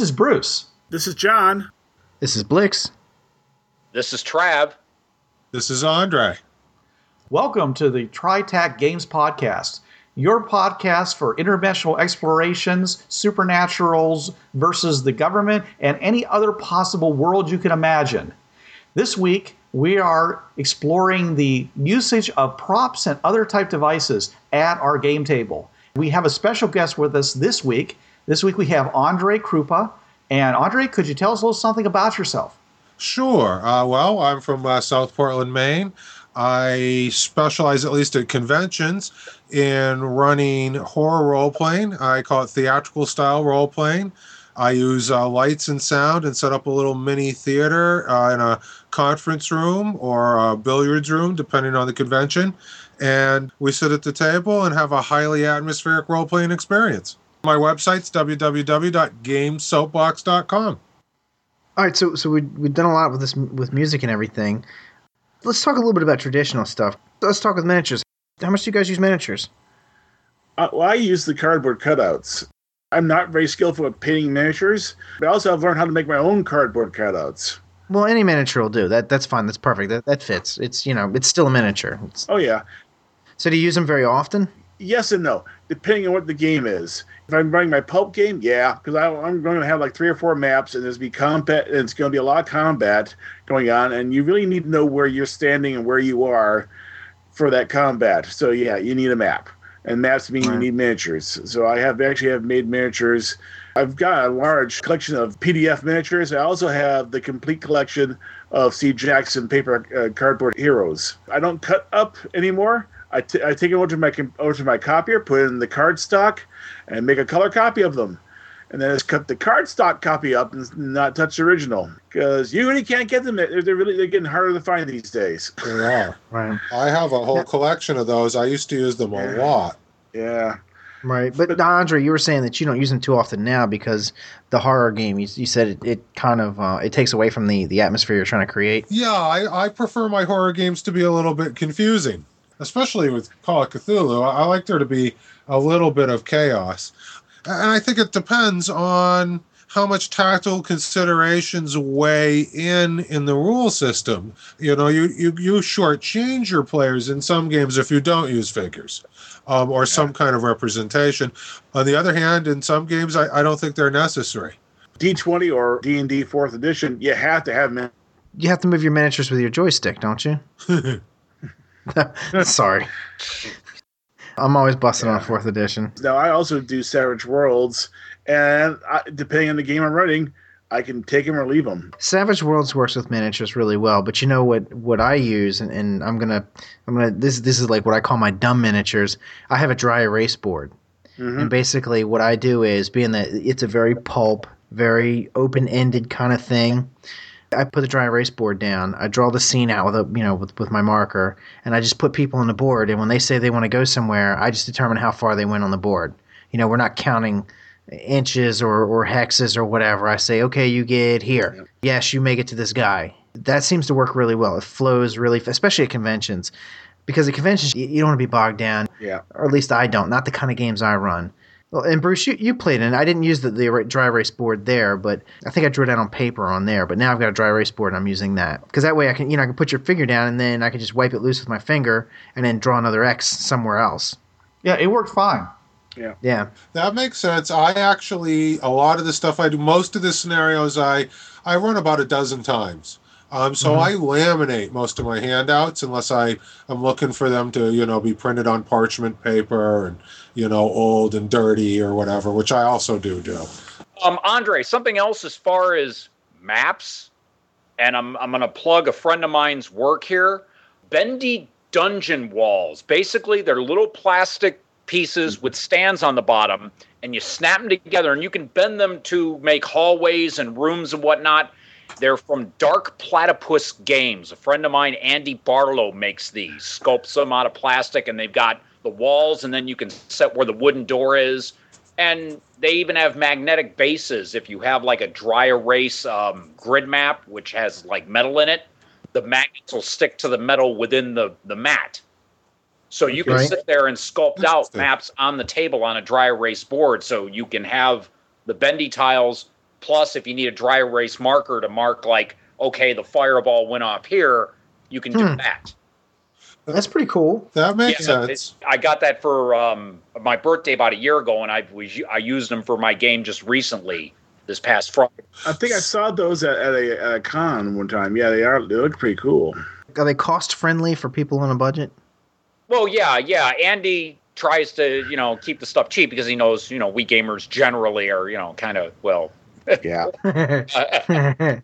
now, your hosts. This is Bruce. This is John. This is Blix. This is Trav. This is Andre. Welcome to the TriTac Games Podcast, your podcast for interdimensional explorations, supernaturals versus the government, and any other possible world you can imagine. This week, we are exploring the usage of props and other type devices at our game table. We have a special guest with us this week. This week we have Andre Krupa. And Andre, could you tell us a little something about yourself? Sure. Uh, well, I'm from uh, South Portland, Maine. I specialize, at least at conventions, in running horror role playing. I call it theatrical style role playing. I use uh, lights and sound and set up a little mini theater uh, in a conference room or a billiards room, depending on the convention and we sit at the table and have a highly atmospheric role playing experience. My website's www.gamesoapbox.com. All right, so so we we've done a lot with this with music and everything. Let's talk a little bit about traditional stuff. Let's talk with miniatures. How much do you guys use miniatures? Uh, well, I use the cardboard cutouts. I'm not very skillful at painting miniatures, but also I've learned how to make my own cardboard cutouts. Well, any miniature will do. That that's fine. That's perfect. That that fits. It's you know it's still a miniature. It's, Oh yeah, so do you use them very often? Yes and no, depending on what the game is. If I'm running my pulp game, yeah, because I'm going to have like three or four maps, and there's be combat, and it's going to be a lot of combat going on, and you really need to know where you're standing and where you are for that combat. So yeah, you need a map, and maps mean you need miniatures. So I have actually have made miniatures. I've got a large collection of PDF miniatures. I also have the complete collection of Steve Jackson paper uh, cardboard heroes. I don't cut up anymore. I, t- I take it over to my com- over to my copier, put it in the card stock, and make a color copy of them. And then just cut the card stock copy up and not touch the original because you really can't get them. They're, they're really they're getting harder to find these days. They are. Right. I have a whole collection of those. I used to use them a Yeah. lot. Yeah. Right. But Andre, you were saying that you don't use them too often now because the horror game. You, you said it, it kind of uh, it takes away from the the atmosphere you're trying to create. Yeah, I, I prefer my horror games to be a little bit confusing, especially with Call of Cthulhu. I, I like there to be a little bit of chaos. And I think it depends on how much tactical considerations weigh in in the rule system. You know, you, you, you shortchange your players in some games if you don't use figures. Um, or some kind of representation. On the other hand, in some games, I, I don't think they're necessary. D20 or D&D 4th edition, you have to have min- You have to move your miniatures with your joystick, don't you? Sorry. I'm always busting on fourth edition. Now, I also do Savage Worlds, and I, depending on the game I'm running, I can take them or leave them. Savage Worlds works with miniatures really well, but you know what what I use and, and I'm gonna I'm gonna this this is like what I call my dumb miniatures. I have a dry erase board. Mm-hmm. And basically what I do is being that it's a very pulp, very open ended kind of thing. I put the dry erase board down. I draw the scene out with a you know with, with my marker, and I just put people on the board. And when they say they want to go somewhere, I just determine how far they went on the board. You know, we're not counting inches or, or hexes or whatever. I say, okay, you get here. Yes, you make it to this guy. That seems to work really well. It flows really, especially at conventions, because at conventions you, you don't want to be bogged down Yeah. or at least I don't. Not the kind of games I run. Well, and Bruce, you, you played in. it. I didn't use the, the dry erase board there, but I think I drew it out on paper on there. But now I've got a dry erase board, and I'm using that because that way I can, you know, I can put your figure down, and then I can just wipe it loose with my finger, and then draw another X somewhere else. Yeah, it worked fine. Yeah. Yeah, That makes sense. I actually a lot of the stuff I do, most of the scenarios I I run about a dozen times. Um, so I laminate most of my handouts unless I am looking for them to you know be printed on parchment paper and you know old and dirty or whatever, which I also do do. Um, Andre, something else as far as maps, and I'm I'm gonna plug a friend of mine's work here. Bendy dungeon walls. Basically, they're little plastic pieces with stands on the bottom, and you snap them together, and you can bend them to make hallways and rooms and whatnot. They're from Dark Platypus Games. A friend of mine, Andy Barlow, makes these. Sculpts them out of plastic, and they've got the walls, and then you can set where the wooden door is. And they even have magnetic bases. If you have like a dry erase um, grid map, which has like metal in it, the magnets will stick to the metal within the, the mat. So you can Right. sit there and sculpt out maps on the table on a dry erase board. So you can have the bendy tiles. Plus, if you need a dry erase marker to mark, like, okay, the fireball went off here, you can do Hmm. that. That's pretty cool. That makes Yeah, sense. it- I got that for um, my birthday about a year ago, and I was I used them for my game just recently this past Friday. I think I saw those at, at, a, at a con one time. Yeah, they are. They look pretty cool. Are they cost friendly for people on a budget? Well, yeah, yeah. Andy tries to you know keep the stuff cheap because he knows you know we gamers generally are you know kind of well. Yeah,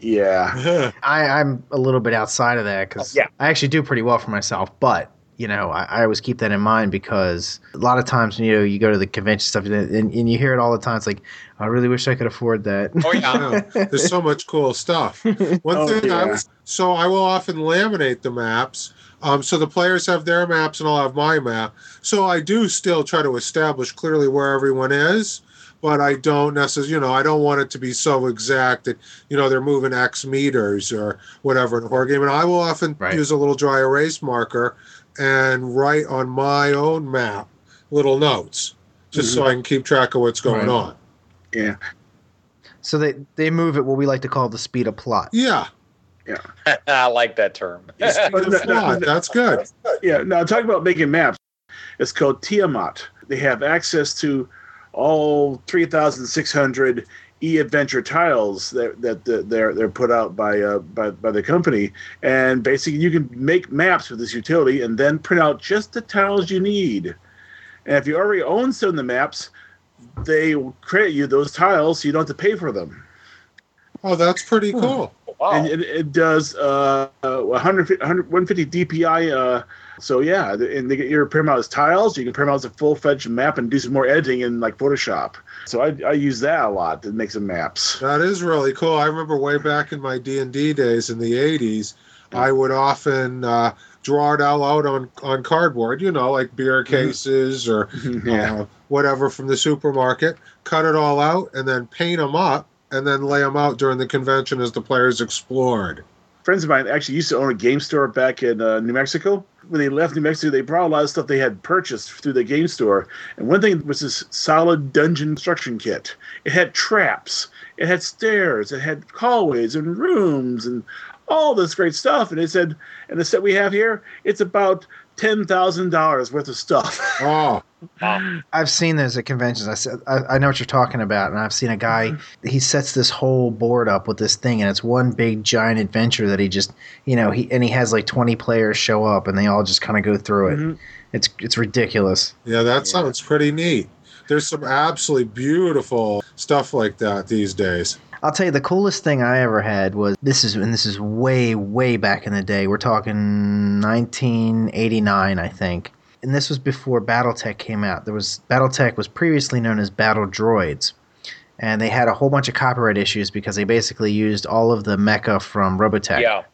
yeah. I, I'm a little bit outside of that because Yeah. I actually do pretty well for myself, but you know, I, I always keep that in mind because a lot of times, you know, you go to the convention stuff and, and, and you hear it all the time. It's like, I really wish I could afford that. Oh yeah, Yeah, there's so much cool stuff. One Oh, thing I was so I will often laminate the maps. Um, so the players have their maps and I'll have my map. So I do still try to establish clearly where everyone is, but I don't necessarily, you know, I don't want it to be so exact that, you know, they're moving X meters or whatever in a horror game. And I will often Right. use a little dry erase marker and write on my own map little notes just so mm-hmm. I can keep track of what's going Right. on. Yeah. so they, they move at what we like to call the speed of plot. Yeah. Yeah. I like that term. But no- no- Plot, That's good. Yeah, now talking about making maps, it's called Tiamat. They have access to all 3,600 e-adventure tiles that, that, that they're they're put out by uh, by by the company, and basically you can make maps with this utility and then print out just the tiles you need. And if you already own some of the maps, they will credit you those tiles, so you don't have to pay for them. Oh, that's pretty cool. wow. and it, it does uh, uh 100, 100 150 dpi uh so yeah and they get your print out as tiles you can print out as a full-fledged map and do some more editing in like photoshop so i, I use that a lot to make some maps That is really cool. I remember way back in my D and D days in the '80s, I would often uh, draw it all out on on cardboard. You know, like beer cases or yeah uh, whatever from the supermarket. Cut it all out and then paint them up and then lay them out during the convention as the players explored. Friends of mine actually used to own a game store back in uh, New Mexico. When they left New Mexico, they brought a lot of stuff they had purchased through the game store. And one thing was this solid dungeon construction kit. It had traps, it had stairs, it had hallways and rooms and all this great stuff. And they said, and the set we have here, it's about ten thousand dollars worth of stuff. Oh, I've seen those at conventions. I, said- I, I know what you're talking about, and I've seen a guy. He sets this whole board up with this thing, and it's one big giant adventure that he just, you know, he and he has like 20 players show up, and they all just kind of go through it. Mhm. It's it's ridiculous. yeah, that sounds pretty neat. There's some absolutely beautiful stuff like that these days. I'll tell you the coolest thing I ever had was this is and this is way way back in the day. We're talking 1989, I think. And this was before BattleTech came out. There was BattleTech was previously known as Battle Droids. And they had a whole bunch of copyright issues because they basically used all of the mecha from Robotech yeah.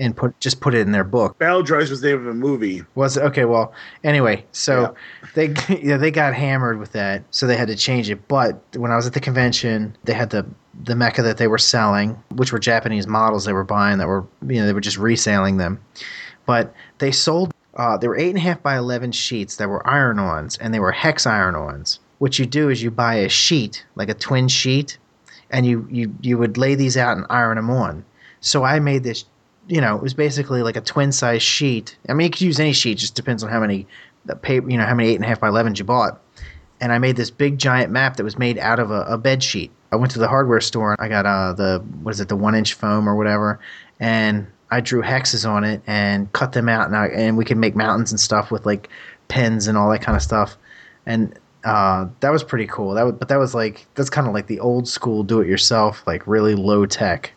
And put just put it in their book. Battle Droids was the name of a movie. Was it okay? Well, anyway, so they yeah, they got hammered with that, so they had to change it. But when I was at the convention, they had the the mecha that they were selling, which were Japanese models they were buying that were you know they were just reselling them. But they sold uh, they were eight and a half by eleven sheets that were iron-ons, and they were hex iron-ons. What you do is you buy a sheet, like a twin sheet, and you you you would lay these out and iron them on. So I made this you know, it was basically like a twin size sheet. I mean, you could use any sheet; just depends on how many the paper, you know, how many eight and a half by elevens you bought. And I made this big giant map that was made out of a, a bed sheet. I went to the hardware store. and I got uh, the what is it, the one inch foam or whatever, and I drew hexes on it and cut them out. And I, and we could make mountains and stuff with like pens and all that kind of stuff. And uh, that was pretty cool. That was, but that was like that's kind of like the old school do it yourself, like really low tech.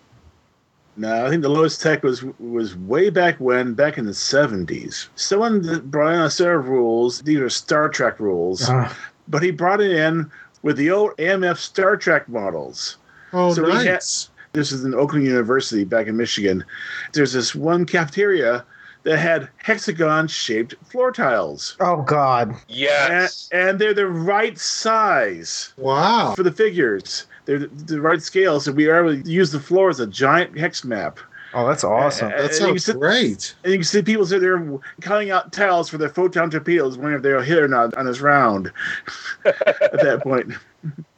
No, I think the lowest tech was was way back when, back in the seventies. Someone brought in a set of rules. These are Star Trek rules, Uh, but he brought it in with the old AMT Star Trek models. Oh, So we had- nice. This is in Oakland University back in Michigan. There's this one cafeteria that had hexagon shaped floor tiles. oh God. And, Yes. and they're the right size wow. for the figures. They're the, the right scale. So we are able to use the floor as a giant hex map. Oh, that's awesome. That and you sounds sit- great. And you can see people sit there counting out tiles for their photon torpedoes, wondering if they'll hit or not on this round. At that point,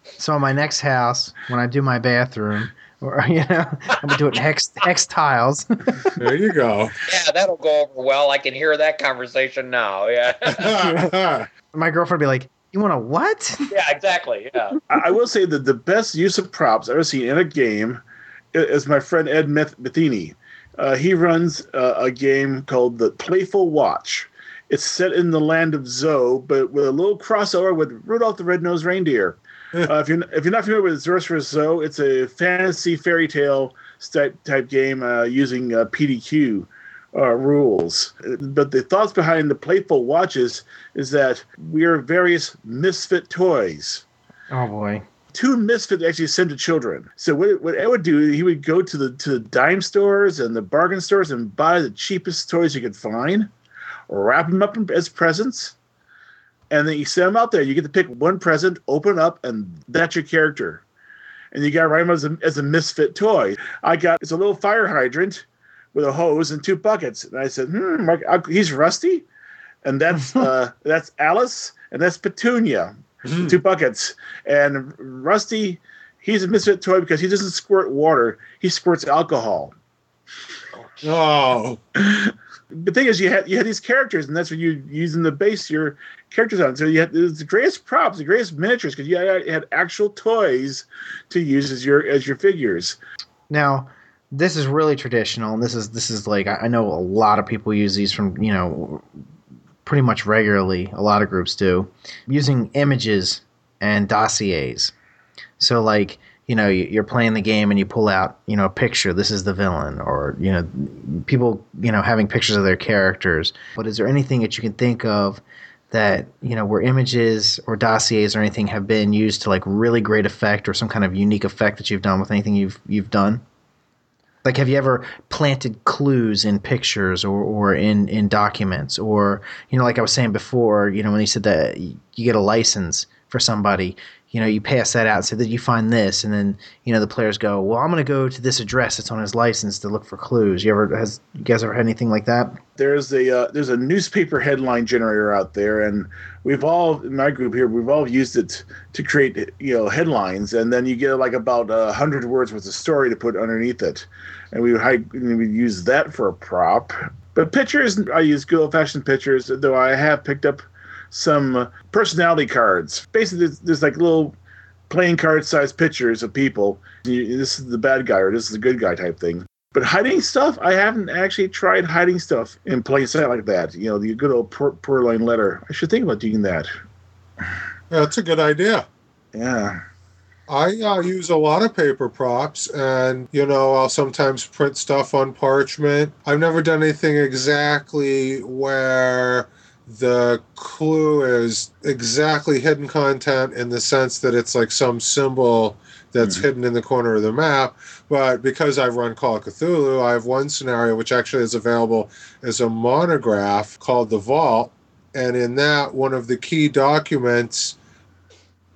So my next house, when I do my bathroom, or you know, I'm gonna do it in hex hex tiles. There you go. Yeah, that'll go over well. I can hear that conversation now. Yeah. my girlfriend would be like, "You want a what?" yeah, exactly. Yeah. I, I will say that the best use of props I've ever seen in a game is my friend Ed Meth- Metheny. Uh, he runs uh, a game called the Playful Watch. It's set in the land of Zo, but with a little crossover with Rudolph the Red-Nosed Reindeer. Uh, if you're if you're not familiar with Sorcerer's Zo, it's a fantasy fairy tale type type game uh, using uh, PDQ uh, rules. But the thoughts behind the Playful Watches is that we are various misfit toys Oh boy. two misfits actually sent to children. So what what Ed would do, he would go to the to the dime stores and the bargain stores and buy the cheapest toys he could find, wrap them up as presents, and then you send them out there. You get to pick one present, open up, and that's your character. And you got to write them as a, as a misfit toy. I got it's a little fire hydrant with a hose and two buckets. And I said, hmm, Mark, he's rusty, and that's uh, that's Alice, and that's Petunia Hmm. two buckets. And Rusty, he's a misfit toy because he doesn't squirt water; he squirts alcohol. Oh, The thing is, you had you had these characters, and that's what you using the base your characters on. So you had the greatest props, the greatest miniatures, because you had, had actual toys to use as your as your figures. Now, this is really traditional, and this is this is like I know a lot of people use these from you know pretty much regularly. A lot of groups do using images and dossiers. So like you know you- you're playing the game and you pull out you know a picture. This is the villain, or you know people you know having pictures of their characters. But is there anything that you can think of? that you know where images or dossiers or anything have been used to like really great effect or some kind of unique effect that you've done with anything you've you've done like have you ever planted clues in pictures or, or in in documents? Or you know like i was saying before you know when you said that you get a license for somebody you know you pass that out say that you find this. And then you know the players go well i'm going to go to this address that's on his license to look for clues. You ever has you guys ever had anything like that? There's a uh, there's a newspaper headline generator out there, and we've all in my group here we've all used it to create you know headlines, and then you get like about a hundred words worth of story to put underneath it, and we we use that for a prop. But pictures, I use good old fashioned pictures, though I have picked up some personality cards. Basically, there's, there's like little playing card sized pictures of people. You- This is the bad guy or this is the good guy type thing. But hiding stuff, I haven't actually tried hiding stuff in plain sight like that. You know, the good old pur- purloin letter. I should think about doing that. that's a good idea. Yeah. I uh, use a lot of paper props, and you know, I'll sometimes print stuff on parchment. I've never done anything exactly where the clue is exactly hidden content in the sense that it's like some symbol that's Mhm. hidden in the corner of the map. But because I've run Call of Cthulhu, I have one scenario which actually is available as a monograph called The Vault. And in that, one of the key documents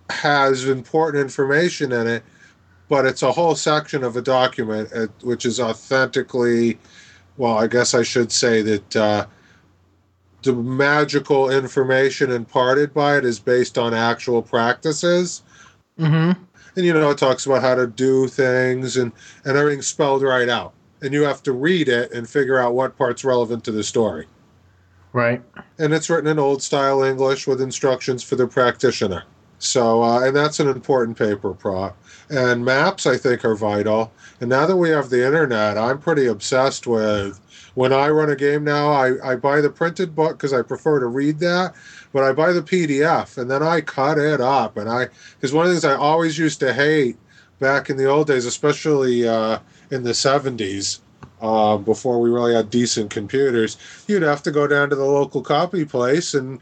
has important information in it, but it's a whole section of a document uh, which is authentically, well, I guess I should say that uh, the magical information imparted by it is based on actual practices. mm-hmm And you know, it talks about how to do things and, and everything's spelled right out. And you have to read it and figure out what part's relevant to the story. right and it's written in old style English with instructions for the practitioner. So, uh, and that's an important paper prop. And maps, I think, are vital. And now that we have the internet, I'm pretty obsessed with. When I run a game now, I, I buy the printed book because I prefer to read that, but I buy the PDF and then I cut it up. And I, because one of the things I always used to hate back in the old days, especially uh, in the 70s, uh, before we really had decent computers, you'd have to go down to the local copy place and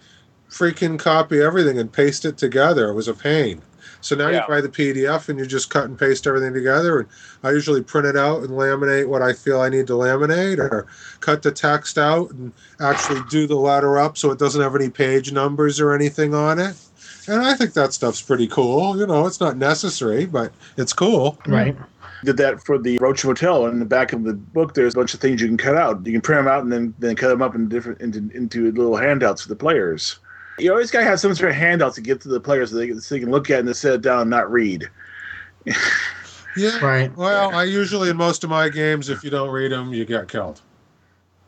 freaking copy everything and paste it together. It was a pain. So now Yeah. you buy the PDF and you just cut and paste everything together. And I usually print it out and laminate what I feel I need to laminate, or cut the text out and actually do the letter up so it doesn't have any page numbers or anything on it. And I think that stuff's pretty cool. You know, it's not necessary, but it's cool. right Did that for the Roach Motel. In the back of the book, there's a bunch of things you can cut out. You can print them out and then, then cut them up in different into, into little handouts for the players. You always got to have some sort of handout to give to the players so they, so they can look at and sit it down and not read. Yeah. Right. Well, I usually in most of my games, if you don't read them, you get killed.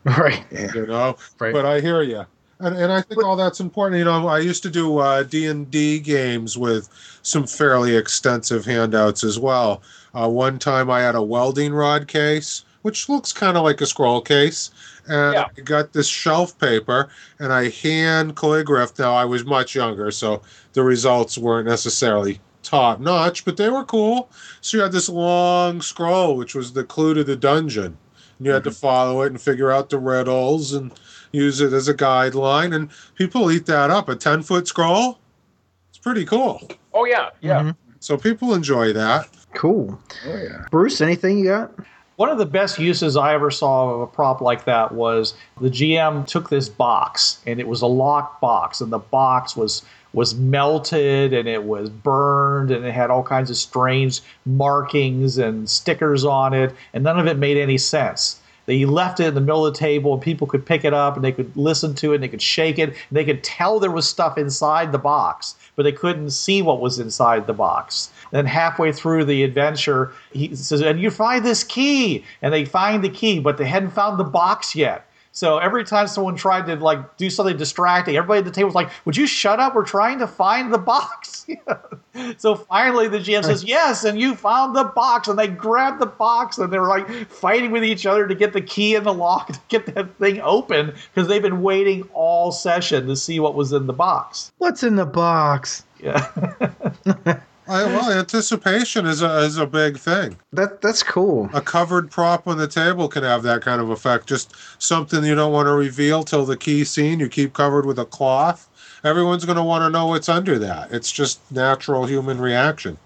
Right. You know. Right. But I hear you. And, and I think all that's important. You know, I used to do uh, D and D games with some fairly extensive handouts as well. Uh, one time I had a welding rod case, which looks kind of like a scroll case, and Yeah. I got this shelf paper, and I hand calligraphed. Now I was much younger, so the results weren't necessarily top notch, but they were cool. So you had this long scroll, which was the clue to the dungeon. And you had to follow it and figure out the riddles and use it as a guideline. And people eat that up. A 10 foot scroll? It's pretty cool. Oh yeah, yeah. Mhm. So people enjoy that. Cool. Oh, yeah. Bruce, anything you got? One of the best uses I ever saw of a prop like that was the GM took this box and it was a locked box and the box was was melted and it was burned and it had all kinds of strange markings and stickers on it and none of it made any sense. They left it in the middle of the table and people could pick it up and they could listen to it and they could shake it and they could tell there was stuff inside the box, but they couldn't see what was inside the box. Then halfway through the adventure, he says, "And you find this key," and they find the key, but they hadn't found the box yet. So every time someone tried to like do something distracting, everybody at the table was like, "Would you shut up? We're trying to find the box." so finally, the GM says, "Yes," and you found the box, and they grabbed the box, and they were like fighting with each other to get the key in the lock to get that thing open because they've been waiting all session to see what was in the box. What's in the box? Yeah. I, well, anticipation is a, is a big thing. That that's cool. A covered prop on the table can have that kind of effect. Just something you don't want to reveal till the key scene. You keep covered with a cloth. Everyone's going to want to know what's under that. It's just natural human reaction.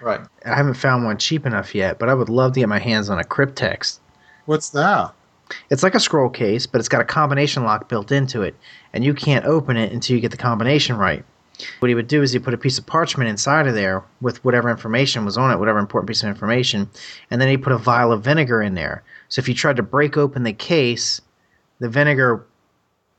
right. I haven't found one cheap enough yet, but I would love to get my hands on a Cryptex. What's that? It's like a scroll case, but it's got a combination lock built into it, and you can't open it until you get the combination right. What he would do is he put a piece of parchment inside of there with whatever information was on it, whatever important piece of information, and then he put a vial of vinegar in there. So if you tried to break open the case, the vinegar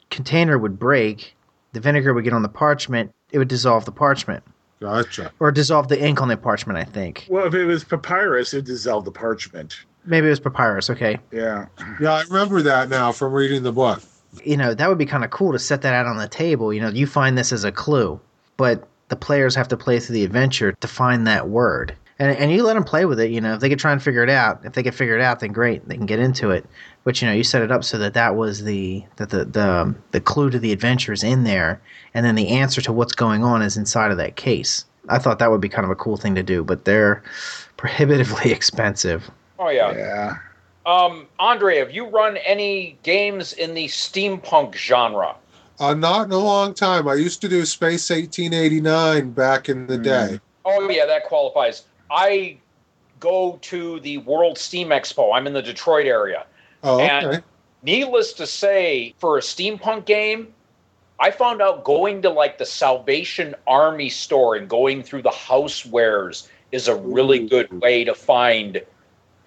container would break, the vinegar would get on the parchment, it would dissolve the parchment. Gotcha. Or dissolve the ink on the parchment, I think. Well, if it was papyrus, it would dissolve the parchment. Maybe it was papyrus, okay. Yeah. Yeah, I remember that now from reading the book. you know, that would be kind of cool to set that out on the table. You know, you find this as a clue, but the players have to play through the adventure to find that word. And, and you let them play with it. You know, if they could try and figure it out, if they can figure it out, then great, they can get into it. But you know, you set it up so that that was the that the the the clue to the adventure is in there, and then the answer to what's going on is inside of that case. I thought that would be kind of a cool thing to do, but they're prohibitively expensive. Oh yeah. Yeah. Um, Andre, have you run any games in the steampunk genre? Uh, not in a long time. I used to do Space 1889 back in the day. Oh yeah, that qualifies. I go to the World Steam Expo. I'm in the Detroit area. Oh, And- Needless to say, for a steampunk game, I found out going to like the Salvation Army store and going through the housewares is a really good way to find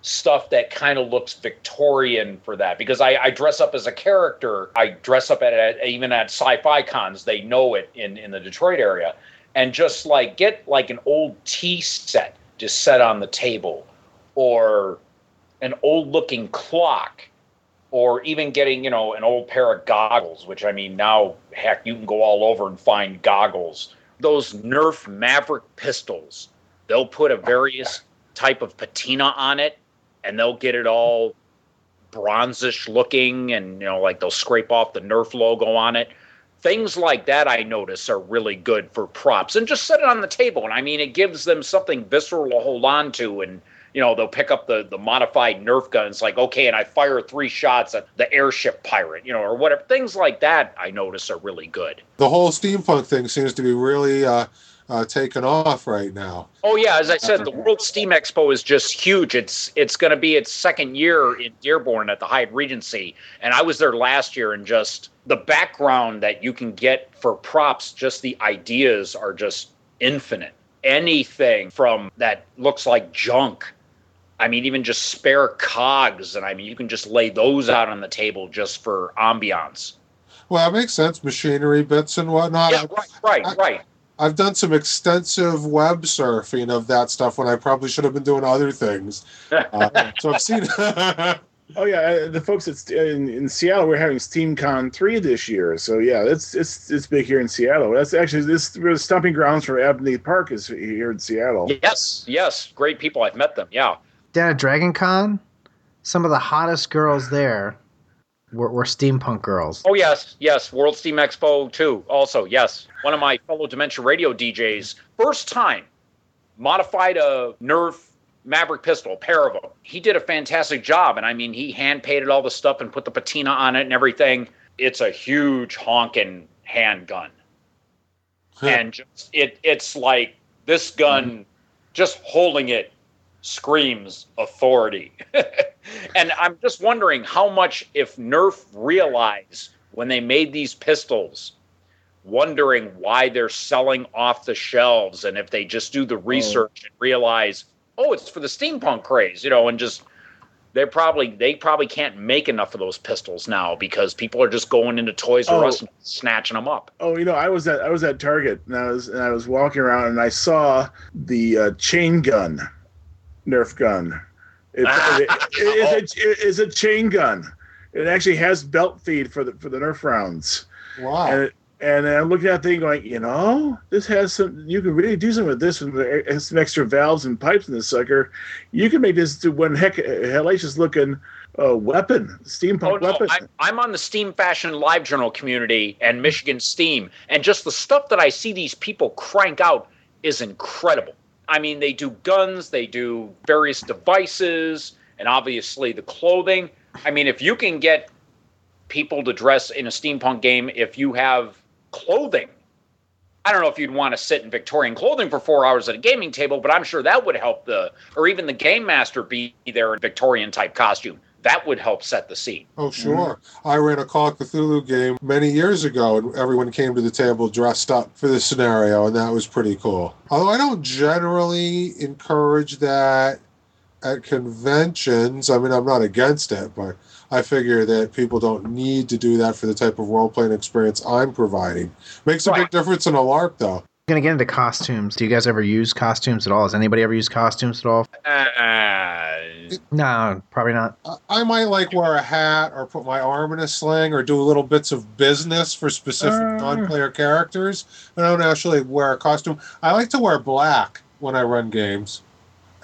stuff that kind of looks Victorian for that because I, I dress up as a character. I dress up at, at even at sci-fi cons. They know it in in the Detroit area, and just like get like an old tea set just set on the table, or an old looking clock or even getting you know an old pair of goggles which i mean now heck you can go all over and find goggles those nerf maverick pistols they'll put a various type of patina on it and they'll get it all bronzish looking and you know like they'll scrape off the nerf logo on it things like that i notice are really good for props and just set it on the table and i mean it gives them something visceral to hold on to and you know, they'll pick up the the modified Nerf guns, like okay, and I fire three shots at the airship pirate, you know, or whatever. Things like that I notice are really good. The whole steampunk thing seems to be really uh, uh, taken off right now. Oh yeah, as I said, the World Steam Expo is just huge. It's it's going to be its second year in Dearborn at the Hyatt Regency, and I was there last year, and just the background that you can get for props, just the ideas are just infinite. Anything from that looks like junk I mean, even just spare cogs, and I mean, you can just lay those out on the table just for ambiance. Well, that makes sense. Machinery bits and whatnot. Yeah, right, right, I- right. I've done some extensive web surfing of that stuff when I probably should have been doing other things. Uh, so I've seen. Oh yeah, uh, the folks at, in, in Seattle we're having SteamCon three this year. So yeah, it's it's it's big here in Seattle. That's actually this the stomping grounds for Abney Park is here in Seattle. Yes, yes, great people. I've met them. Yeah. Down at Dragon Con, some of the hottest girls there were, were steampunk girls. Oh yes, yes. World Steam Expo too. Also yes, one of my fellow Dementia Radio DJs, first time modified a Nerf Maverick pistol, a pair of them. He did a fantastic job, and I mean, he hand painted all the stuff and put the patina on it and everything. It's a huge honking handgun, and just, it it's like this gun, mm-hmm. just holding it screams authority. and I'm just wondering how much if Nerf realized when they made these pistols, wondering why they're selling off the shelves, and if they just do the research and realize, oh, it's for the steampunk craze, you know, and just they probably they probably can't make enough of those pistols now because people are just going into Toys R Oh. Us and snatching them up. Oh, you know, I was at I was at Target and I was and I was walking around and I saw the uh, chain gun, Nerf gun. It's, Ah. it- it- it's, a, it's a chain gun. It actually has belt feed for the for the Nerf rounds. wow. And it, and I'm looking at that thing going, you know, this has some. You can really do something with this. And it has some extra valves and pipes in this sucker. You can make this to one heck hellacious looking uh, weapon, steampunk Oh no, weapon. I'm, I'm on the Steam Fashion Live Journal community and Michigan Steam, and just the stuff that I see these people crank out is incredible. I mean, they do guns, they do various devices, and obviously the clothing. I mean, if you can get people to dress in a steampunk game, if you have clothing, I don't know if you'd want to sit in Victorian clothing for four hours at a gaming table, but I'm sure that would help the, or even the game master be there in Victorian type costume. That would help set the scene. Oh, sure. I ran a Call of Cthulhu game many years ago, and everyone came to the table dressed up for this scenario, and that was pretty cool. Although I don't generally encourage that at conventions. I mean, I'm not against it, but I figure that people don't need to do that for the type of role playing experience I'm providing. Makes a big difference in a LARP, though. gonna get into costumes. Do you guys ever use costumes at all? Has anybody ever used costumes at all? Uh, No, probably not. I- I might like wear a hat or put my arm in a sling or do little bits of business for specific Uh. non-player characters. But I don't actually wear a costume. I like to wear black when I run games,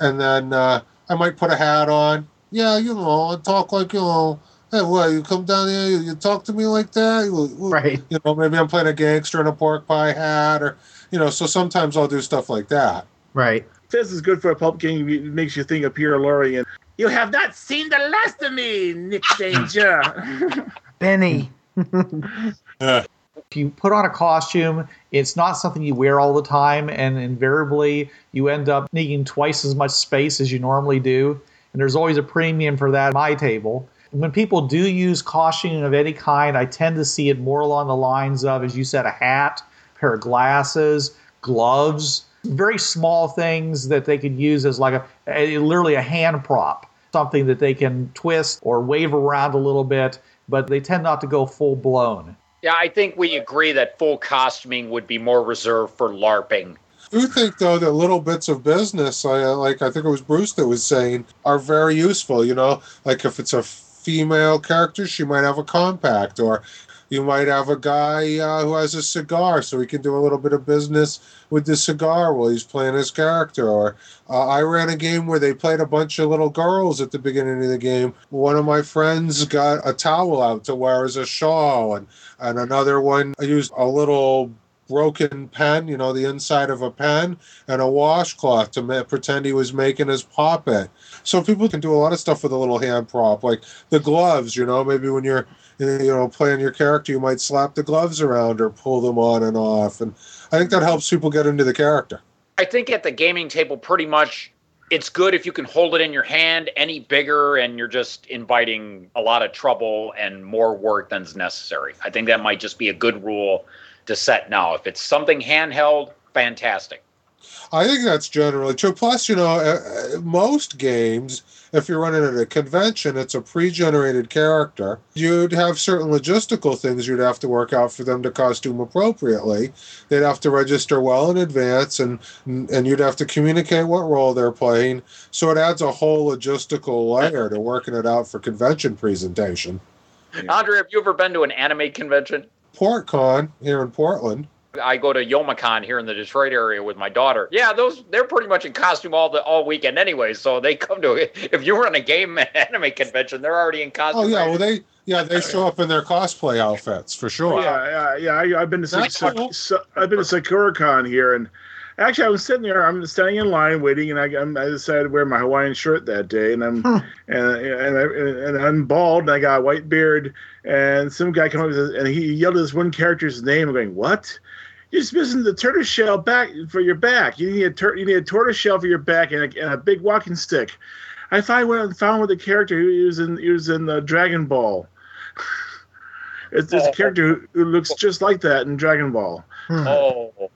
and then uh, I might put a hat on. Yeah, you know, and talk like you know. Hey, what? You come down here, you, you talk to me like that. You- Right. You know, maybe I'm playing a gangster in a pork pie hat, or you know. So sometimes I'll do stuff like that. Right. This is good for a pulp game. It makes you think of Peter Lorre and you have not seen the last of me, Nick Danger. Benny. if you put on a costume, it's not something you wear all the time, and invariably you end up needing twice as much space as you normally do. And there's always a premium for that at my table. When people do use costume of any kind, I tend to see it more along the lines of, as you said, a hat, a pair of glasses, gloves, very small things that they could use as like a, a literally a hand prop, something that they can twist or wave around a little bit, but they tend not to go full blown. yeah, I think we agree that full costuming would be more reserved for LARPing. I do think though that little bits of business, uh, like I think it was Bruce that was saying, are very useful. You know, like if it's a female character, she might have a compact, or you might have a guy uh, who has a cigar, so he can do a little bit of business with the cigar while he's playing his character. Or uh, I ran a game where they played a bunch of little girls at the beginning of the game. One of my friends got a towel out to wear as a shawl, and and another one used a little broken pen, you know, the inside of a pen, and a washcloth to ma- pretend he was making his puppet. So people can do a lot of stuff with a little hand prop, like the gloves. You know, maybe when you're you know playing your character, you might slap the gloves around or pull them on and off, and I think that helps people get into the character. I think at the gaming table, pretty much it's good if you can hold it in your hand any bigger and you're just inviting a lot of trouble and more work than's necessary. I think that might just be a good rule to set now. If it's something handheld, fantastic. I think that's generally true. Plus, you know, uh, most games, if you're running at a convention, it's a pre-generated character. You'd have certain logistical things you'd have to work out for them to costume appropriately. They'd have to register well in advance, and and you'd have to communicate what role they're playing. So it adds a whole logistical layer to working it out for convention presentation. Andre, have you ever been to an anime convention? PortCon here in Portland. I go to Youmacon here in the Detroit area with my daughter. Yeah, those they're pretty much in costume all the all weekend anyway. So they come to if you run a game anime convention, they're already in oh, costume. Oh yeah, well they yeah they show up in their cosplay outfits for sure. Yeah, yeah, yeah. I, have been to cool. I've been to SakuraCon here, and actually I was sitting there. I'm standing in line waiting, and I, I decided to wear my Hawaiian shirt that day, and I'm huh. and and, I, and I'm bald, and I got a white beard, and some guy came up with and he yelled at this one character's name. I'm going, what? You're just missing the tortoise shell back for your back. You need a tur- you need a tortoise shell for your back and a, and a big walking stick. I find when found with the character who was in he was in the Dragon Ball. it's this oh. character who, who, looks just like that in Dragon Ball. Hmm. Oh,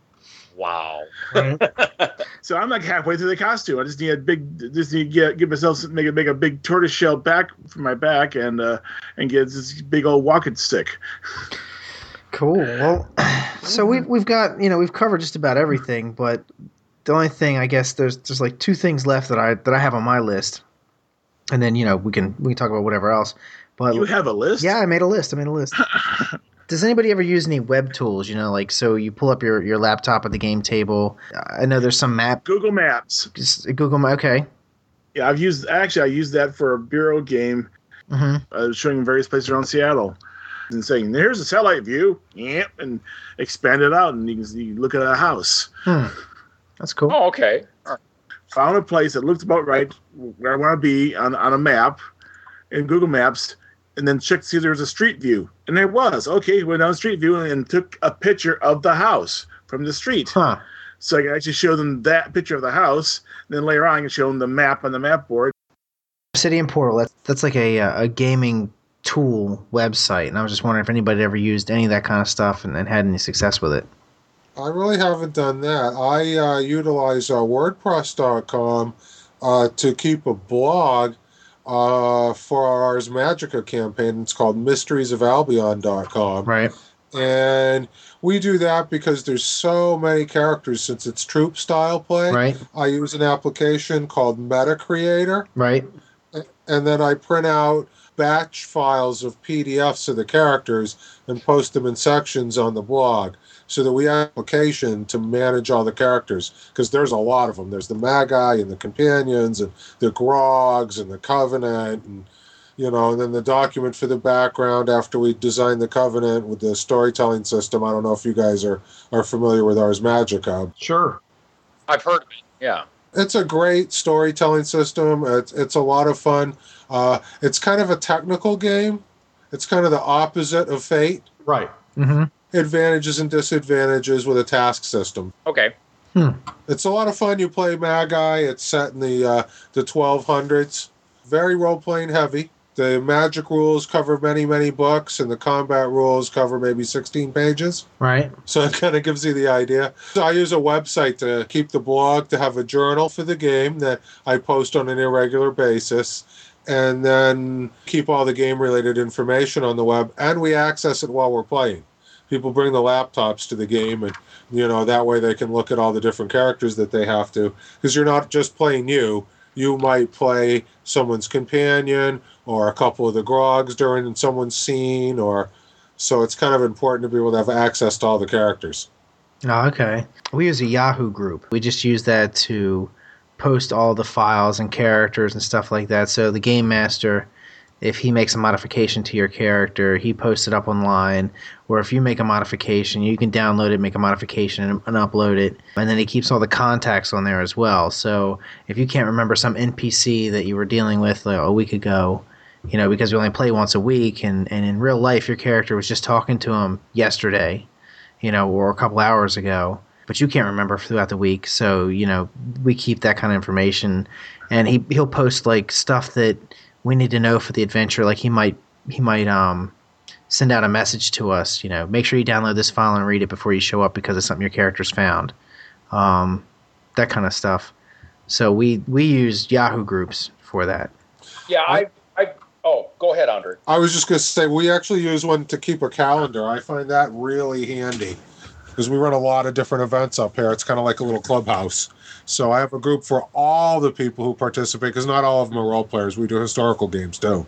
wow! so I'm like halfway through the costume. I just need a big, just need to get give myself make a make a big tortoise shell back for my back and uh and get this big old walking stick. Cool. Well, so we've we've got you know we've covered just about everything, but the only thing I guess there's there's like two things left that I that I have on my list, and then you know we can we can talk about whatever else. But you have a list? Yeah, I made a list. I made a list. Does anybody ever use any web tools? You know, like so you pull up your, your laptop at the game table. I know there's some map. Google Maps. Google Maps, Okay. Yeah, I've used actually I used that for a bureau game. Mm-hmm. I was showing various places around Seattle and saying, "Here's a satellite view," yep, and expand it out, and you can, you can look at a house. Hmm. That's cool. Oh, okay. Found a place that looked about right where I want to be on on a map in Google Maps, and then checked to see if there was a street view, and there was. Okay, went down street view and took a picture of the house from the street. Huh. So I can actually show them that picture of the house. And then later on, I can show them the map on the map board. Obsidian Portal. That's that's like a a gaming tool website, and I was just wondering if anybody ever used any of that kind of stuff and, and had any success with it. I really haven't done that. I uh, utilize uh, WordPress.com uh, to keep a blog uh, for our Ars Magica campaign. It's called mysteriesofalbion.com. Right. And we do that because there's so many characters since it's troop style play. Right. I use an application called MetaCreator. Right. And then I print out batch files of PDFs of the characters and post them in sections on the blog so that we have application to manage all the characters because there's a lot of them. There's the Magi and the companions and the Grogs and the Covenant and you know, and then the document for the background after we designed the Covenant with the storytelling system. I don't know if you guys are are familiar with Ars Magica. Sure, I've heard of it. Yeah, it's a great storytelling system. It's it's a lot of fun. Uh, it's kind of a technical game. It's kind of the opposite of Fate. Right. Mm-hmm. Advantages and disadvantages with a task system. Okay. Hmm. It's a lot of fun. You play Magi. It's set in the uh, the 1200s. Very role playing heavy. The magic rules cover many, many books, and the combat rules cover maybe 16 pages. Right. So it kind of gives you the idea. So I use a website to keep the blog, to have a journal for the game that I post on an irregular basis and then keep all the game related information on the web and we access it while we're playing people bring the laptops to the game and you know that way they can look at all the different characters that they have to. Because you're not just playing you. You might play someone's companion or a couple of the grogs during someone's scene or so it's kind of important to be able to have access to all the characters. Oh, okay. We use a yahoo group. We just use that to post all the files and characters and stuff like that. So the game master, if he makes a modification to your character, he posts it up online. Or if you make a modification, you can download it, make a modification, and, and upload it. And then he keeps all the contacts on there as well. So if you can't remember some NPC that you were dealing with like, a week ago, you know, because we only play once a week, and, and in real life, your character was just talking to him yesterday, you know, or a couple hours ago but you can't remember throughout the week. So you know we keep that kind of information, and he he'll post like stuff that we need to know for the adventure. Like he might he might um send out a message to us. You know, make sure you download this file and read it before you show up because it's something your character's found. Um, that kind of stuff. So we we use Yahoo groups for that. Yeah, I, I. Oh, go ahead, Andre. I was just going to say we actually use one to keep a calendar. I find that really handy because we run a lot of different events up here. It's kind of like a little clubhouse. So I have a group for all the people who participate because not all of them are role players. We do historical games too.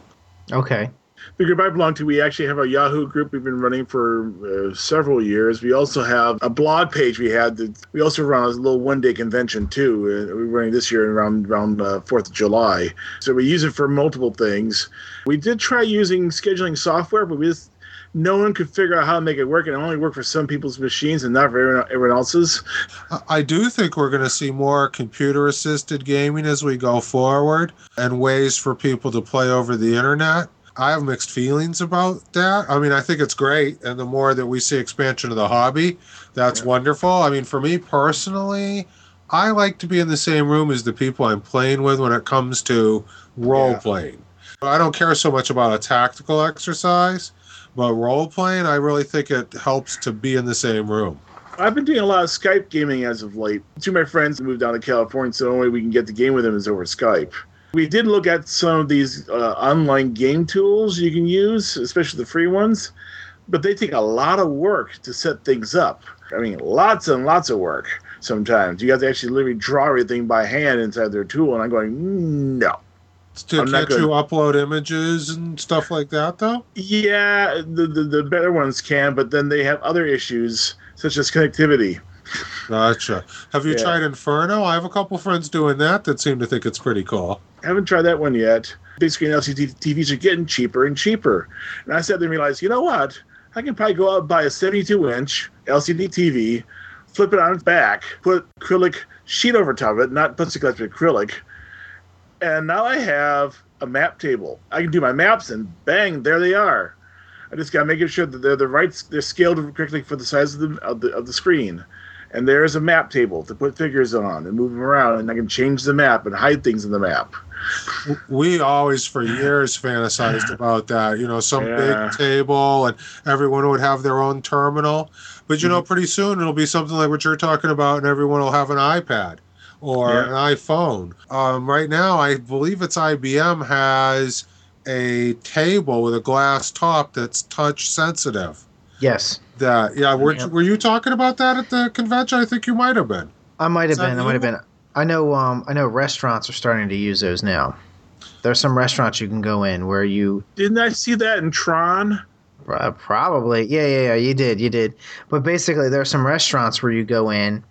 Okay. The group I belong to, we actually have a Yahoo group we've been running for uh, several years. We also have a blog page we had. That, we also run a little one day convention too. Uh, we're running this year around around uh, Fourth of July. So we use it for multiple things. We did try using scheduling software, but we just no one could figure out how to make it work. and It only worked for some people's machines and not for everyone, everyone else's. I do think we're going to see more computer assisted gaming as we go forward and ways for people to play over the internet. I have mixed feelings about that. I mean, I think it's great. And the more that we see expansion of the hobby, that's yeah. wonderful. I mean, for me personally, I like to be in the same room as the people I'm playing with when it comes to role yeah. playing. I don't care so much about a tactical exercise. But role playing, I really think it helps to be in the same room. I've been doing a lot of Skype gaming as of late. Two of my friends moved down to California, so the only way we can get the game with them is over Skype. We did look at some of these uh, online game tools you can use, especially the free ones, but they take a lot of work to set things up. I mean, lots and lots of work sometimes. You have to actually literally draw everything by hand inside their tool, and I'm going, no. To, can't you upload images and stuff like that, though? Yeah, the, the, the better ones can, but then they have other issues such as connectivity. Gotcha. Have you yeah. tried Infrno? I have a couple friends doing that that seem to think it's pretty cool. I haven't tried that one yet. Big screen LCD TVs are getting cheaper and cheaper. And I sat there and realized, you know what? I can probably go out and buy a 72 inch LCD TV, flip it on its back, put acrylic sheet over top of it, not plexiglass, but acrylic, and now I have a map table. I can do my maps, and bang, there they are. I just got to make sure that they're the right, they're scaled correctly for the size of the, of the of the screen. And there's a map table to put figures on and move them around, and I can change the map and hide things in the map. We always, for years, fantasized about that. You know, some yeah. big table, and everyone would have their own terminal. But you mm-hmm. know, pretty soon it'll be something like what you're talking about, and everyone will have an iPad or yeah. an iPhone. Um, right now, I believe it's IBM has a table with a glass top that's touch sensitive. Yes. That yeah. Were, yeah. were you talking about that at the convention? I think you might have been. I might have been. I might have been. I know. Um, I know restaurants are starting to use those now. There's some restaurants you can go in where you didn't I see that in Tron. Uh, probably, yeah, yeah, yeah. You did, you did. But basically, there are some restaurants where you go in,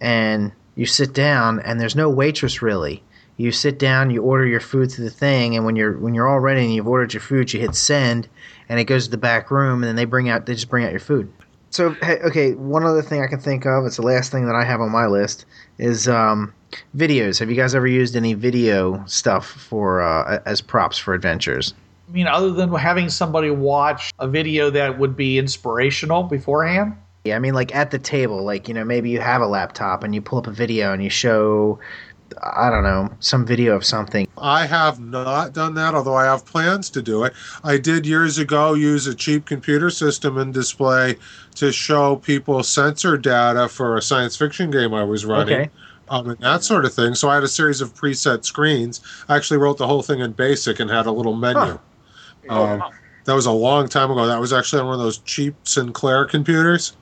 and you sit down and there's no waitress really. You sit down, you order your food through the thing, and when you're when you're all ready and you've ordered your food, you hit send, and it goes to the back room, and then they bring out they just bring out your food. So hey, okay, one other thing I can think of, it's the last thing that I have on my list, is um, videos. Have you guys ever used any video stuff for uh, as props for adventures? I mean, other than having somebody watch a video that would be inspirational beforehand? Yeah, I mean, like at the table, like, you know, maybe you have a laptop and you pull up a video and you show, I don't know, some video of something. I have not done that, although I have plans to do it. I did years ago use a cheap computer system and display to show people sensor data for a science fiction game I was running. Okay. Um, and that sort of thing. So I had a series of preset screens. I actually wrote the whole thing in BASIC and had a little menu. Huh. Um, that was a long time ago. That was actually on one of those cheap Sinclair computers.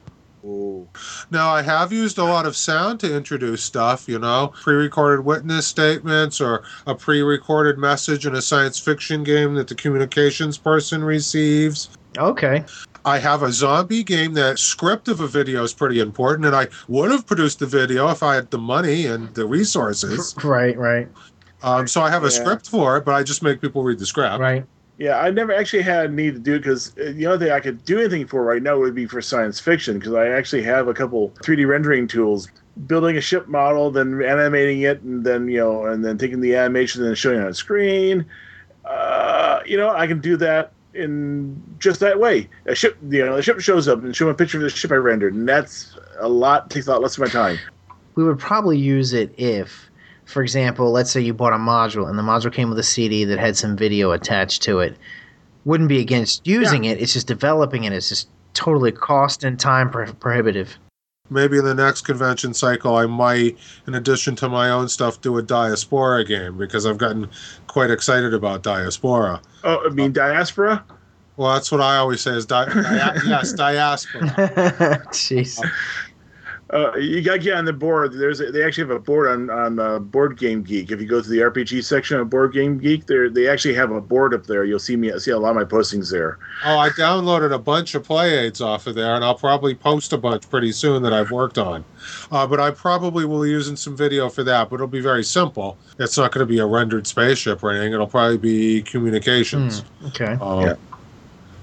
Now, I have used a lot of sound to introduce stuff, you know, pre recorded witness statements or a pre recorded message in a science fiction game that the communications person receives. Okay. I have a zombie game that script of a video is pretty important, and I would have produced the video if I had the money and the resources. Right, right. Um, so I have a yeah. script for it, but I just make people read the script. Right. Yeah, I never actually had a need to do because uh, the only thing I could do anything for right now would be for science fiction because I actually have a couple 3D rendering tools. Building a ship model, then animating it, and then you know, and then taking the animation and showing it on screen. Uh, you know, I can do that in just that way. A ship, you know, the ship shows up and show a picture of the ship I rendered, and that's a lot takes a lot less of my time. We would probably use it if for example, let's say you bought a module and the module came with a CD that had some video attached to it. Wouldn't be against using yeah. it. It's just developing it. It's just totally cost and time pro- prohibitive. maybe in the next convention cycle, I might, in addition to my own stuff, do a Diaspora game because I've gotten quite excited about Diaspora. Oh, I mean diaspora. Well, that's what I always say is di- dia- yes, Diaspora. Jeez. Uh, you got to get on the board. There's a, they actually have a board on on uh, Board Game Geek. If you go to the RPG section of Board Game Geek, there they actually have a board up there. You'll see me see a lot of my postings there. Oh, I downloaded a bunch of play aids off of there, and I'll probably post a bunch pretty soon that I've worked on. Uh, but I probably will use in some video for that, but it'll be very simple. It's not going to be a rendered spaceship or anything. It'll probably be communications. Okay. Uh, Yeah.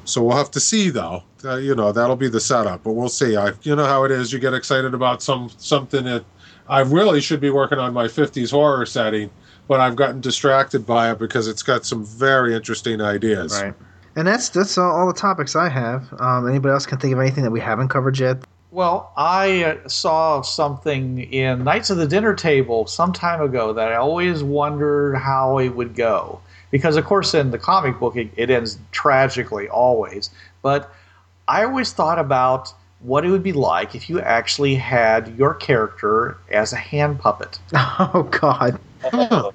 So we'll have to see, though. Uh, you know, that'll be the setup, but we'll see. I, you know how it is. You get excited about some something that I really should be working on my '50s horror setting, but I've gotten distracted by it because it's got some very interesting ideas. Right. And that's that's all, all the topics I have. Um, anybody else can think of anything that we haven't covered yet? Well, I uh, saw something in Knights of the Dinner Table some time ago that I always wondered how it would go. Because, of course, in the comic book, it, it ends tragically always. But I always thought about what it would be like if you actually had your character as a hand puppet. Oh God. Oh,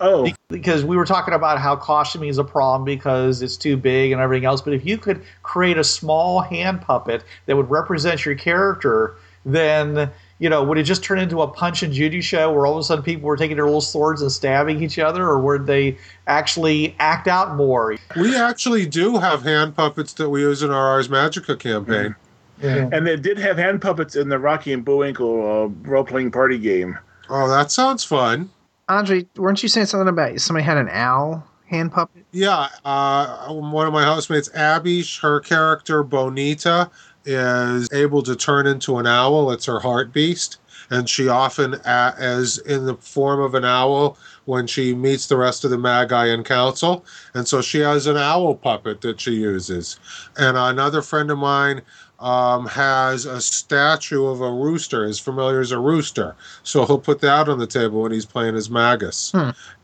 oh. because we were talking about how costuming is a problem because it's too big and everything else. But if you could create a small hand puppet that would represent your character, then you know would it just turn into a Punch and Judy show where all of a sudden people were taking their little swords and stabbing each other, or would they actually act out more? We actually do have hand puppets that we use in our Ars Magica campaign. and they did have hand puppets in the Rocky and Bullwinkle uh, role playing party game. Oh, that sounds fun. Andre, weren't you saying something about somebody had an owl hand puppet? Yeah, uh, one of my housemates, Abby, her character Bonita is able to turn into an owl. It's her heart beast, and she often as in the form of an owl when she meets the rest of the Magi in council. And so she has an owl puppet that she uses. And another friend of mine um, has a statue of a rooster, as familiar as a rooster. So he'll put that on the table when he's playing as Magus.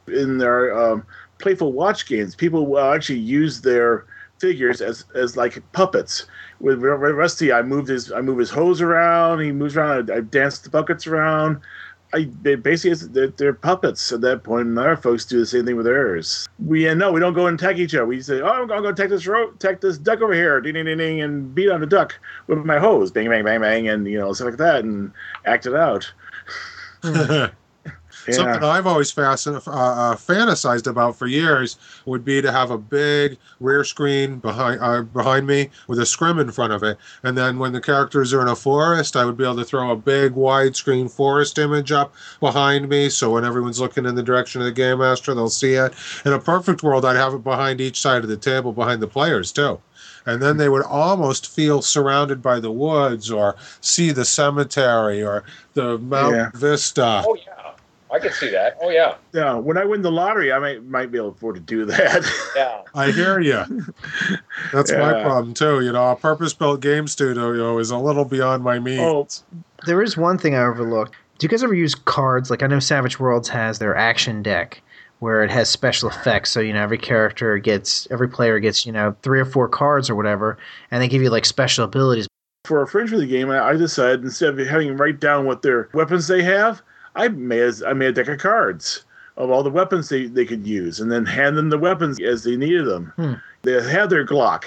in their um, playful watch games, people will actually use their figures as as like puppets. With R- R- Rusty, I moved his I move his hose around. He moves around. I, I danced the buckets around. I they basically they're, they're puppets at that point, and our folks do the same thing with theirs. We uh, no, we don't go and attack each other. We say, "Oh, I'm going to go attack this rope, attack this duck over here, ding ding ding ding, and beat on the duck with my hose, bang bang bang bang, and you know stuff like that, and act it out." Something I've always fascin- uh, uh, fantasized about for years would be to have a big rear screen behind uh, behind me with a scrim in front of it, and then when the characters are in a forest, I would be able to throw a big widescreen forest image up behind me, so when everyone's looking in the direction of the game master, they'll see it. In a perfect world, I'd have it behind each side of the table, behind the players too. And then they would almost feel surrounded by the woods, or see the cemetery, or the Mount Yeah. Vista. Oh yeah, I can see that. Oh yeah, Yeah, when I win the lottery, I might might be able to afford to do that. yeah. I hear you. That's my problem too. You know, a purpose-built game studio is a little beyond my means. oh, There is one thing I overlooked. Do you guys ever use cards? Like I know Savage Worlds has their action deck where it has special effects. So you know every character gets, every player gets you know three or four cards or whatever, and they give you like special abilities. for a fringe for the game, I, I decided instead of having them write down what their weapons they have, I made a, I made a deck of cards of all the weapons they, they could use, and then hand them the weapons as they needed them. Hmm. They have their Glock,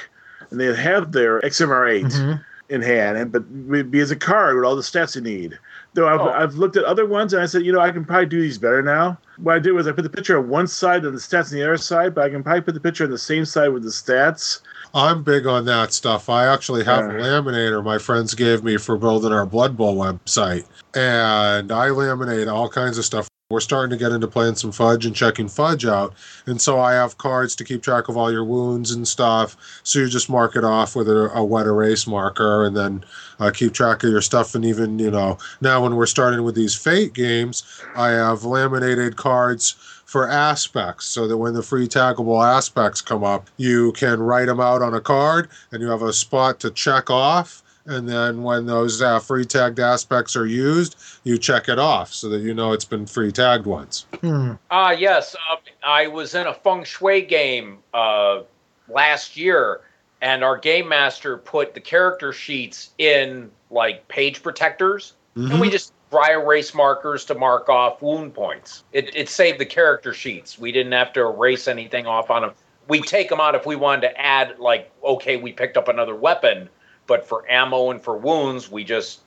and they have their XMR8 Mhm. in hand, and but would be as a card with all the stats you need. Though I've, Oh. I've looked at other ones and I said, you know, I can probably do these better now. What I did was I put the picture on one side and the stats on the other side, but I can probably put the picture on the same side with the stats. I'm big on that stuff. I actually have a laminator my friends gave me for building our Blood Bowl website, and I laminate all kinds of stuff. We're starting to get into playing some fudge and checking fudge out, and so I have cards to keep track of all your wounds and stuff. So you just mark it off with a, a wet erase marker, and then uh, keep track of your stuff. And even you know now when we're starting with these Fate games, I have laminated cards for aspects so that when the free taggable aspects come up, you can write them out on a card and you have a spot to check off. And then when those uh, free tagged aspects are used, you check it off so that you know it's been free tagged once. Hmm. Ah, yes. Um, I was in a feng shui game uh, last year, and our game master put the character sheets in like page protectors, and we just dry erase markers to mark off wound points. It, it saved the character sheets. We didn't have to erase anything off on them. We take them out if we wanted to add, like, okay, we picked up another weapon, but for ammo and for wounds, we just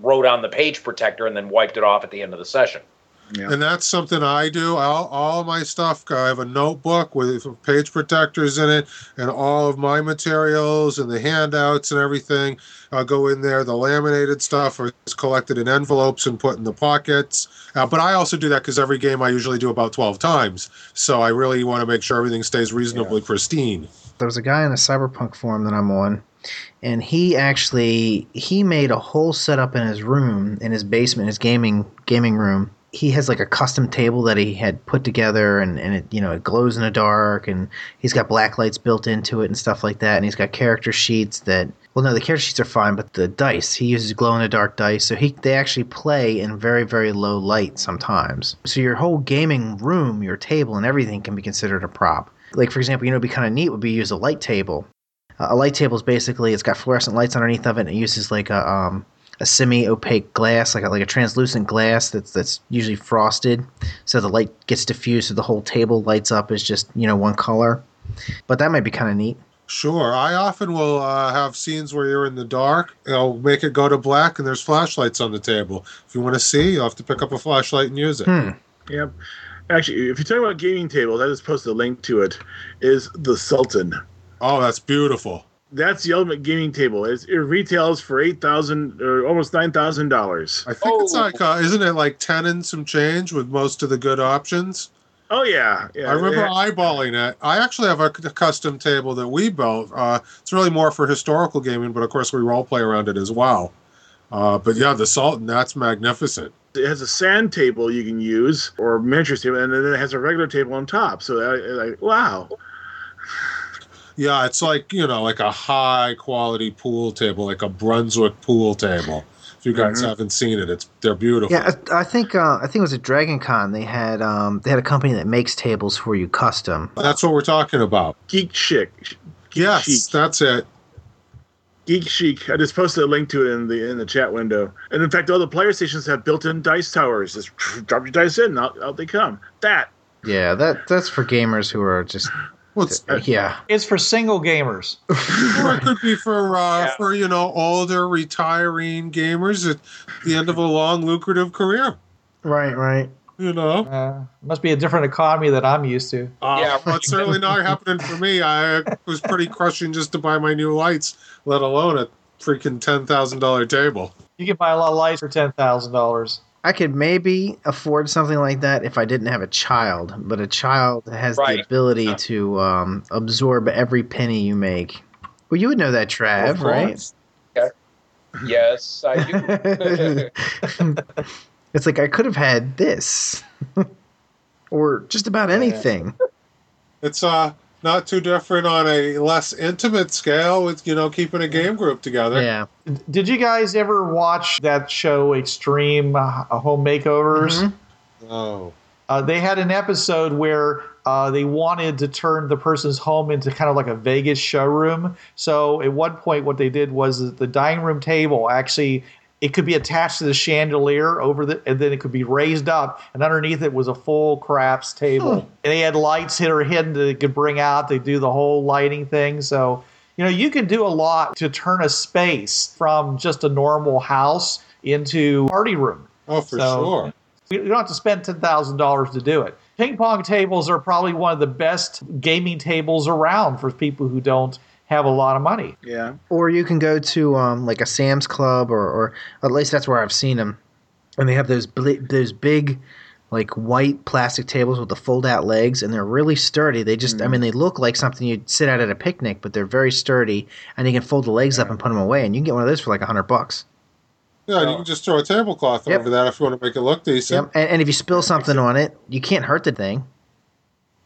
wrote on the page protector and then wiped it off at the end of the session. And that's something I do. All, all my stuff, I have a notebook with page protectors in it, and all of my materials and the handouts and everything uh, go in there. The laminated stuff is collected in envelopes and put in the pockets. Uh, but I also do that because every game I usually do about 12 times. So I really want to make sure everything stays reasonably pristine. There was a guy in the cyberpunk forum that I'm on, and he actually he made a whole setup in his room, in his basement, his gaming gaming room. He has like a custom table that he had put together, and, and it you know it glows in the dark, and he's got black lights built into it and stuff like that. And he's got character sheets that well, no, the character sheets are fine, but the dice he uses glow in the dark dice, so he they actually play in very very low light sometimes. So your whole gaming room, your table, and everything can be considered a prop. Like for example, you know, it'd be kind of neat would be use a light table. Uh, a light table is basically it's got fluorescent lights underneath of it, and it uses like a um, a semi-opaque glass, like a, like a translucent glass that's that's usually frosted, so the light gets diffused, so the whole table lights up as just you know one color. But that might be kind of neat. Sure. I often will uh, have scenes where you're in the dark. I'll make it go to black, and there's flashlights on the table. If you want to see, you'll have to pick up a flashlight and use it. Hmm. Yep. Actually, if you're talking about gaming tables, I just posted a link to it. Is the Sultan? Oh, that's beautiful. That's the ultimate gaming table. It's, it retails for eight thousand or almost nine thousand dollars. I think it's Oh. like, uh, isn't it like 10 and some change with most of the good options? Oh yeah, yeah. I remember yeah. eyeballing it. I actually have a custom table that we built. Uh, it's really more for historical gaming, but of course we role play around it as well. Uh, but yeah, the Sultan, that's magnificent. It has a sand table you can use or miniatures table, and then it has a regular table on top. So I, I like, wow. Yeah, it's like, you know, like a high quality pool table, like a Brunswick pool table. If you guys Mhm. haven't seen it, it's they're beautiful. Yeah, I, I think uh, I think it was at Dragon Con. They had um, they had a company that makes tables for you custom. That's what we're talking about. Geek Chic. Geek Yes, Chic. that's it. Geek Chic. I just posted a link to it in the in the chat window. And in fact, all the player stations have built-in dice towers. Just drop your dice in, out, out they come. That Yeah, that that's for gamers who are just Well, it's, yeah. It's for single gamers. or it could be for uh, Yeah. for you know older retiring gamers at the end of a long lucrative career. Right, right. You know, Uh, must be a different economy that I'm used to. uh, Yeah. well, it's certainly not happening for me. I was pretty crushing just to buy my new lights, let alone a freaking ten thousand dollar table. You can buy a lot of lights for ten thousand dollars. I could maybe afford something like that if I didn't have a child, but a child has the ability Yeah. to um, absorb every penny you make. Well, you would know that, Trav, right? course. Yes, I do. it's like I could have had this, or just about anything. It's uh not too different on a less intimate scale with you know keeping a game group together. Yeah. Did you guys ever watch that show Extreme uh, Home Makeovers? Mhm. Oh, Uh, they had an episode where uh, they wanted to turn the person's home into kind of like a Vegas showroom. So at one point, what they did was the dining room table actually it could be attached to the chandelier over the, and then it could be raised up, and underneath it was a full craps table. And they had lights that are hidden that they could bring out. They do the whole lighting thing. So you know you can do a lot to turn a space from just a normal house into party room. oh for So- sure. You don't have to spend ten thousand dollars to do it. Ping pong tables are probably one of the best gaming tables around for people who don't have a lot of money. yeah. Or you can go to um, like a Sam's Club, or, or at least that's where I've seen them, and they have those bli- those big, like white plastic tables with the fold out legs, and they're really sturdy. They just, I mean, they look like something you'd sit at at a picnic, but they're very sturdy, and you can fold the legs up and put them away, and you can get one of those for like a hundred bucks. Yeah, and you can just throw a tablecloth Yep. over that if you want to make it look decent. Yep. And, and if you spill something on it, you can't hurt the thing.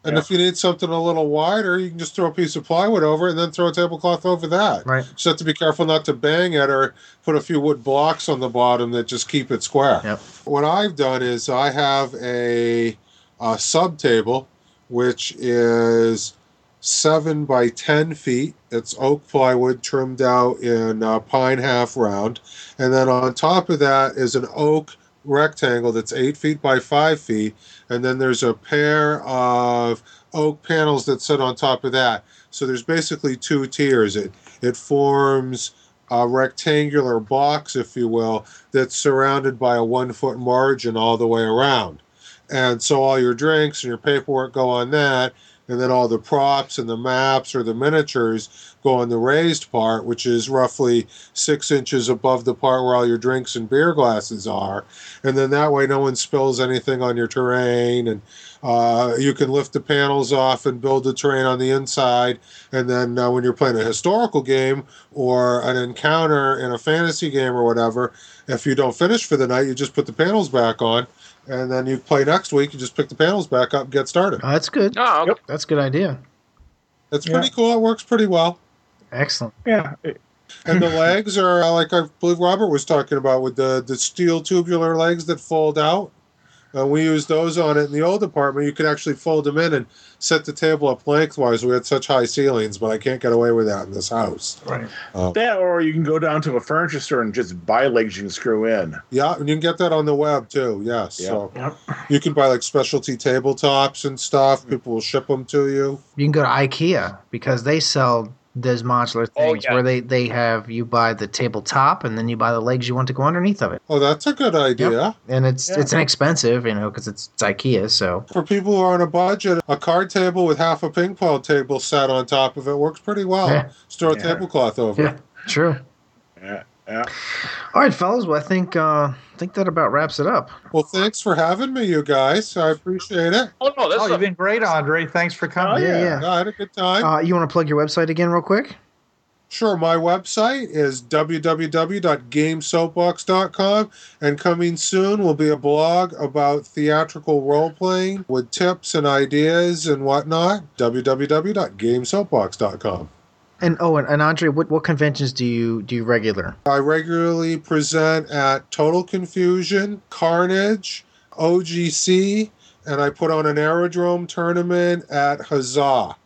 And if you need something a little wider, you can just throw a piece of plywood over it and then throw a tablecloth over that. Right. Just have to be careful not to bang it or put a few wood blocks on the bottom that just keep it square. Yep. What I've done is I have a, a sub table, which is seven by ten feet. It's oak plywood trimmed out in uh, pine half round, and then on top of that is an oak rectangle that's eight feet by five feet, and then there's a pair of oak panels that sit on top of that. So there's basically two tiers. It it forms a rectangular box, if you will, that's surrounded by a one foot margin all the way around. And so all your drinks and your paperwork go on that, and then all the props and the maps or the miniatures go on the raised part, which is roughly six inches above the part where all your drinks and beer glasses are. And then that way, no one spills anything on your terrain, and uh, you can lift the panels off and build the terrain on the inside. And then uh, when you're playing a historical game or an encounter in a fantasy game or whatever, if you don't finish for the night, you just put the panels back on. And then you play next week, you just pick the panels back up and get started. Oh, that's good. Oh, okay. That's a good idea. It's pretty cool. It works pretty well. Excellent. Yeah. And the legs are uh, like I believe Robert was talking about with the, the steel tubular legs that fold out. Uh, we used those on it in the old apartment. You could actually fold them in and set the table up lengthwise. We had such high ceilings, but I can't get away with that in this house. Right. That, or you can go down to a furniture store and just buy legs you can screw in. Yeah, and you can get that on the web too. Yes. Yeah. So Yep. you can buy like specialty tabletops and stuff. People will ship them to you. You can go to IKEA because they sell those modular Oh, things yeah. where they, they have you buy the tabletop and then you buy the legs you want to go underneath of it. Oh, that's a good idea. And it's Yeah. it's inexpensive, you know, because it's, it's IKEA. So For people who are on a budget, a card table with half a ping pong table set on top of it works pretty well. Yeah. Store a Yeah. tablecloth over yeah, it. true. Yeah. Yeah. All right, fellas. Well, I think uh, I think that about wraps it up. Well, thanks for having me, you guys. I appreciate it. Oh no, this Oh, is you've been great, Andre. Thanks for coming. Oh, yeah, yeah. yeah. I had a good time. Uh, you want to plug your website again, real quick? Sure, my website is www.gamesoapbox.com, and coming soon will be a blog about theatrical role playing with tips and ideas and whatnot. www.gamesoapbox.com. And oh, and, and Andre, what, what conventions do you do you regular? I regularly present at Total Confusion, Carnage, OGC, and I put on an aerodrome tournament at Huzzah.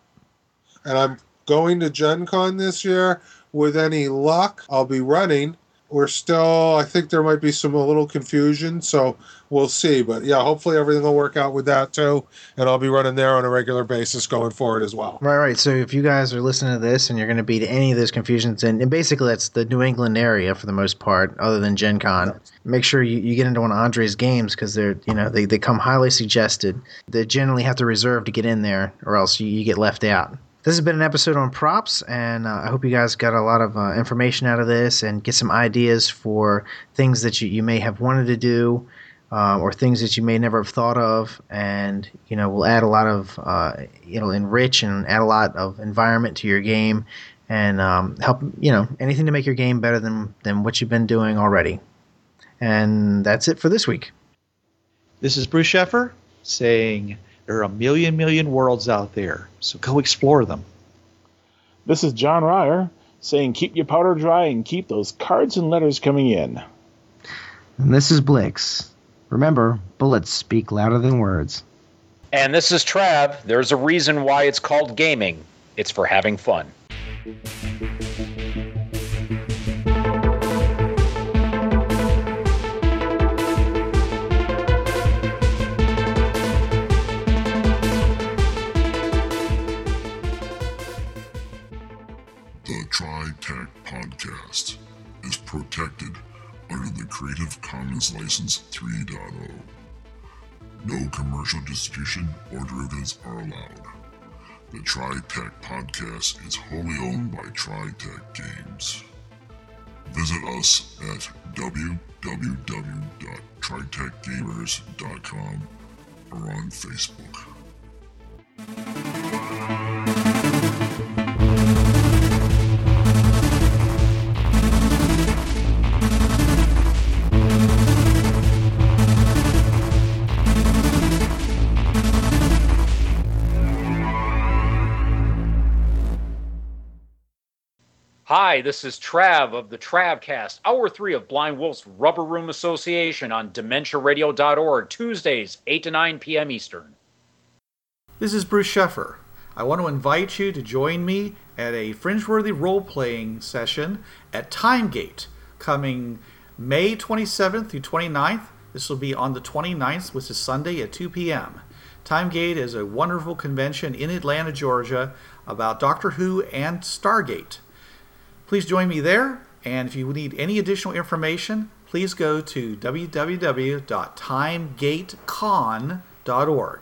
And I'm going to Gen Con this year. With any luck, I'll be running. We're still, I think there might be some a little confusion, so we'll see. But yeah, hopefully everything will work out with that too. And I'll be running there on a regular basis going forward as well. Right, right. So if you guys are listening to this and you're going to be to any of those confusions, and, and basically that's the New England area for the most part, other than Gen Con, make sure you, you get into one of Andre's games because they're you know they, they come highly suggested. They generally have to reserve to get in there, or else you, you get left out. This has been an episode on props, and uh, I hope you guys got a lot of uh, information out of this and get some ideas for things that you, you may have wanted to do uh, or things that you may never have thought of, and you know will add a lot of uh, it'll enrich and add a lot of environment to your game, and um, help you know anything to make your game better than than what you've been doing already. And that's it for this week. This is Bruce Sheffer saying there are a million, million worlds out there, so go explore them. This is John Ryer saying keep your powder dry and keep those cards and letters coming in. And this is Blix. Remember, bullets speak louder than words. and this is Trav. There's a reason why it's called gaming. It's for having fun. License 3.0. No commercial distribution or derivatives are allowed. The TriTech Podcast is wholly owned by TriTech Games. Visit us at www.tritechgamers.com or on Facebook. Hi, this is Trav of the Travcast, hour three of Blind Wolf's Rubber Room Association on DementiaRadio.org, Tuesdays, 8 to 9 p.m. Eastern. This is Bruce Sheffer. I want to invite you to join me at a Fringeworthy role playing session at Timegate coming May 27th through 29th. This will be on the 29th, which is Sunday at 2 p.m. Timegate is a wonderful convention in Atlanta, Georgia about Doctor Who and Stargate. Please join me there, and if you need any additional information, please go to www.timegatecon.org.